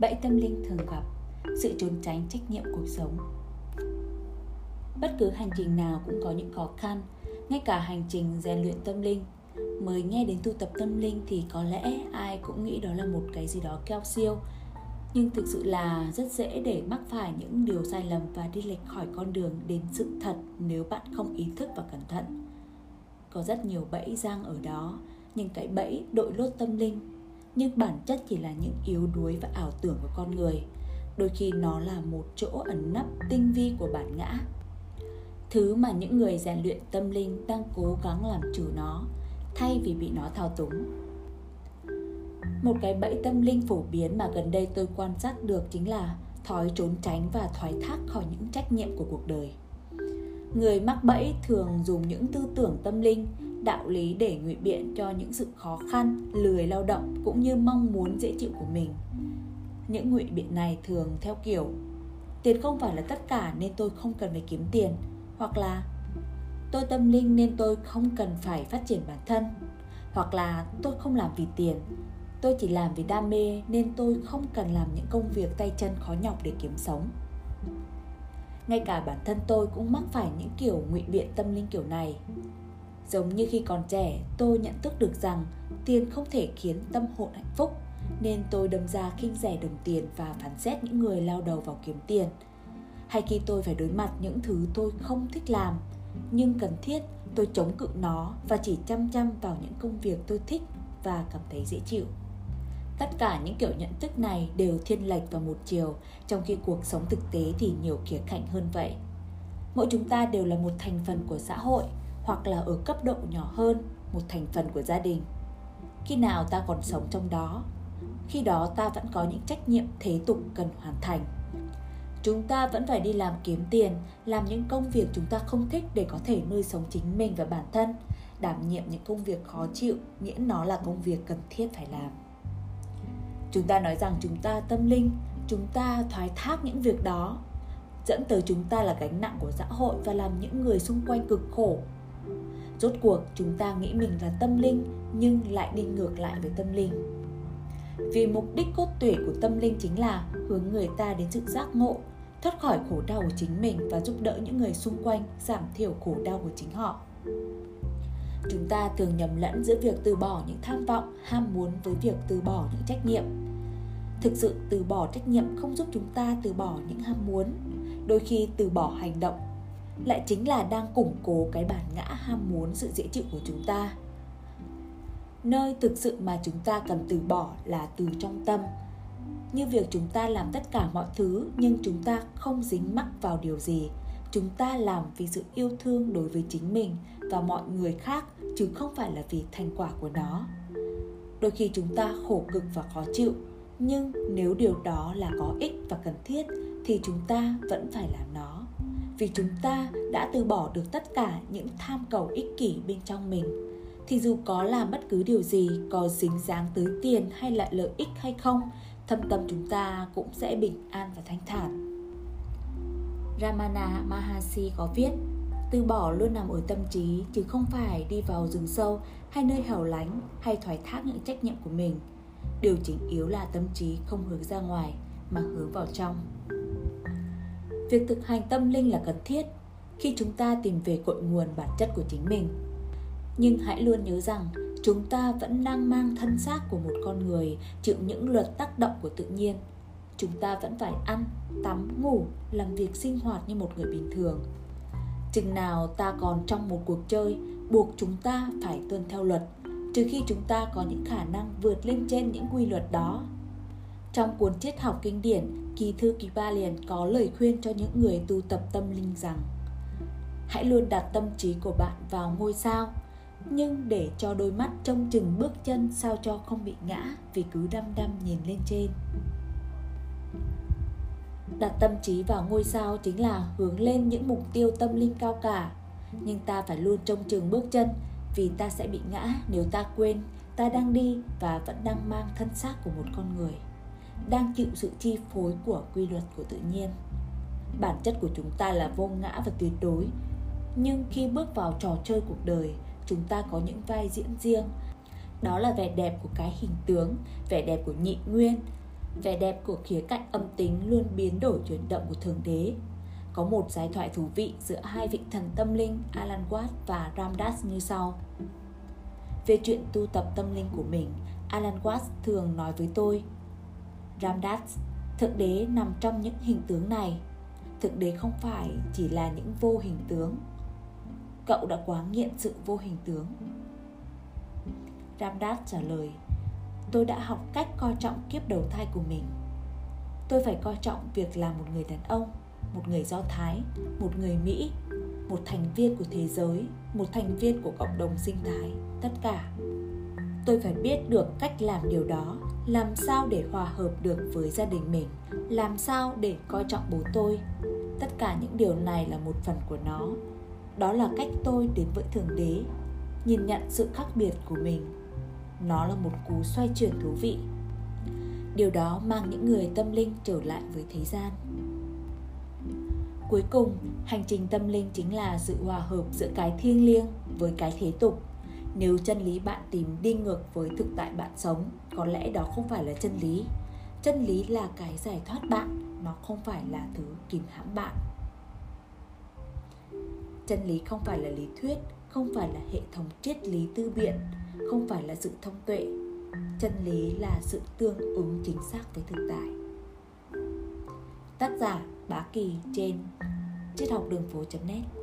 Bẫy tâm linh thường gặp, Sự trốn tránh trách nhiệm cuộc sống. Bất cứ hành trình nào cũng có những khó khăn, Ngay cả hành trình rèn luyện tâm linh. Mới nghe đến tu tập tâm linh thì có lẽ ai cũng nghĩ đó là một cái gì đó keo siêu, nhưng thực sự là rất dễ để mắc phải những điều sai lầm và đi lệch khỏi con đường đến sự thật nếu bạn không ý thức và cẩn thận. Có rất nhiều bẫy giang ở đó, nhưng cái bẫy đội lốt tâm linh nhưng bản chất chỉ là những yếu đuối và ảo tưởng của con người. Đôi khi nó là một chỗ ẩn nấp tinh vi của bản ngã. Thứ mà những người rèn luyện tâm linh đang cố gắng làm chủ nó, thay vì bị nó thao túng. Một cái bẫy tâm linh phổ biến mà gần đây tôi quan sát được chính là thói trốn tránh và thoái thác khỏi những trách nhiệm của cuộc đời. Người mắc bẫy thường dùng những tư tưởng tâm linh đạo lý để ngụy biện cho những sự khó khăn, lười lao động cũng như mong muốn dễ chịu của mình. Những ngụy biện này thường theo kiểu, tiền không phải là tất cả nên tôi không cần phải kiếm tiền, hoặc là, tôi tâm linh nên tôi không cần phải phát triển bản thân, hoặc là tôi không làm vì tiền, tôi chỉ làm vì đam mê nên tôi không cần làm những công việc tay chân khó nhọc để kiếm sống. Ngay cả bản thân tôi cũng mắc phải những kiểu ngụy biện tâm linh kiểu này giống như khi còn trẻ, tôi nhận thức được rằng tiền không thể khiến tâm hồn hạnh phúc, nên tôi đâm ra khinh rẻ đồng tiền và phán xét những người lao đầu vào kiếm tiền. Hay khi tôi phải đối mặt những thứ tôi không thích làm, nhưng cần thiết tôi chống cự nó và chỉ chăm chăm vào những công việc tôi thích và cảm thấy dễ chịu. Tất cả những kiểu nhận thức này đều thiên lệch vào một chiều, trong khi cuộc sống thực tế thì nhiều khía cạnh hơn vậy. Mỗi chúng ta đều là một thành phần của xã hội hoặc là ở cấp độ nhỏ hơn một thành phần của gia đình. Khi nào ta còn sống trong đó, khi đó ta vẫn có những trách nhiệm thế tục cần hoàn thành. Chúng ta vẫn phải đi làm kiếm tiền, làm những công việc chúng ta không thích để có thể nuôi sống chính mình và bản thân, đảm nhiệm những công việc khó chịu, miễn nó là công việc cần thiết phải làm. Chúng ta nói rằng chúng ta tâm linh, chúng ta thoái thác những việc đó, dẫn tới chúng ta là gánh nặng của xã hội và làm những người xung quanh cực khổ rốt cuộc chúng ta nghĩ mình là tâm linh, nhưng lại đi ngược lại với tâm linh. Vì mục đích cốt tủy của tâm linh chính là hướng người ta đến sự giác ngộ, thoát khỏi khổ đau của chính mình và giúp đỡ những người xung quanh giảm thiểu khổ đau của chính họ. Chúng ta thường nhầm lẫn giữa việc từ bỏ những tham vọng, ham muốn với việc từ bỏ những trách nhiệm. Thực sự từ bỏ trách nhiệm không giúp chúng ta từ bỏ những ham muốn. Đôi khi từ bỏ hành động lại chính là đang củng cố cái bản ngã ham muốn sự dễ chịu của chúng ta. Nơi thực sự mà chúng ta cần từ bỏ là từ trong tâm. Như việc chúng ta làm tất cả mọi thứ, nhưng chúng ta không dính mắc vào điều gì. Chúng ta làm vì sự yêu thương đối với chính mình và mọi người khác, chứ không phải là vì thành quả của nó. Đôi khi chúng ta khổ cực và khó chịu, nhưng nếu điều đó là có ích và cần thiết, thì chúng ta vẫn phải làm nó vì chúng ta đã từ bỏ được tất cả những tham cầu ích kỷ bên trong mình. Thì dù có làm bất cứ điều gì, có dính dáng tới tiền hay là lợi ích hay không, thâm tâm chúng ta cũng sẽ bình an và thanh thản. Ramana Maharshi có viết, từ bỏ luôn nằm ở tâm trí, chứ không phải đi vào rừng sâu hay nơi hẻo lánh hay thoái thác những trách nhiệm của mình. Điều chính yếu là tâm trí không hướng ra ngoài, mà hướng vào trong việc thực hành tâm linh là cần thiết khi chúng ta tìm về cội nguồn bản chất của chính mình. Nhưng hãy luôn nhớ rằng, chúng ta vẫn đang mang thân xác của một con người chịu những luật tác động của tự nhiên. Chúng ta vẫn phải ăn, tắm, ngủ, làm việc sinh hoạt như một người bình thường. Chừng nào ta còn trong một cuộc chơi, buộc chúng ta phải tuân theo luật, trừ khi chúng ta có những khả năng vượt lên trên những quy luật đó trong cuốn triết học kinh điển, kỳ thư kỳ ba liền có lời khuyên cho những người tu tập tâm linh rằng, hãy luôn đặt tâm trí của bạn vào ngôi sao, nhưng để cho đôi mắt trông chừng bước chân sao cho không bị ngã vì cứ đăm đăm nhìn lên trên. Đặt tâm trí vào ngôi sao chính là hướng lên những mục tiêu tâm linh cao cả, nhưng ta phải luôn trông chừng bước chân vì ta sẽ bị ngã nếu ta quên, ta đang đi và vẫn đang mang thân xác của một con người đang chịu sự chi phối của quy luật của tự nhiên bản chất của chúng ta là vô ngã và tuyệt đối nhưng khi bước vào trò chơi cuộc đời chúng ta có những vai diễn riêng đó là vẻ đẹp của cái hình tướng vẻ đẹp của nhị nguyên vẻ đẹp của khía cạnh âm tính luôn biến đổi chuyển động của Thượng Đế. Có một giải thoại thú vị giữa hai vị thần tâm linh Alan Watts và Ramdas như sau. Về chuyện tu tập tâm linh của mình, Alan Watts thường nói với tôi Ramdas, Thượng Đế nằm trong những hình tướng này. Thượng Đế không phải chỉ là những vô hình tướng. Cậu đã quá nghiện sự vô hình tướng. Ramdas trả lời Tôi đã học cách coi trọng kiếp đầu thai của mình Tôi phải coi trọng việc là một người đàn ông Một người Do Thái Một người Mỹ Một thành viên của thế giới Một thành viên của cộng đồng sinh thái Tất cả Tôi phải biết được cách làm điều đó làm sao để hòa hợp được với gia đình mình? Làm sao để coi trọng bố tôi? Tất cả những điều này là một phần của nó. Đó là cách tôi đến với Thượng Đế, Nhìn nhận sự khác biệt của mình. Nó là một cú xoay chuyển thú vị. Điều đó mang những người tâm linh trở lại với thế gian. Cuối cùng, hành trình tâm linh chính là sự hòa hợp giữa cái thiêng liêng với cái thế tục nếu chân lý bạn tìm đi ngược với thực tại bạn sống, có lẽ đó không phải là chân lý. Chân lý là cái giải thoát bạn, nó không phải là thứ kìm hãm bạn. Chân lý không phải là lý thuyết, không phải là hệ thống triết lý tư biện, không phải là sự thông tuệ. Chân lý là sự tương ứng chính xác với thực tại. Tác giả bá kỳ trên triết học đường phố net.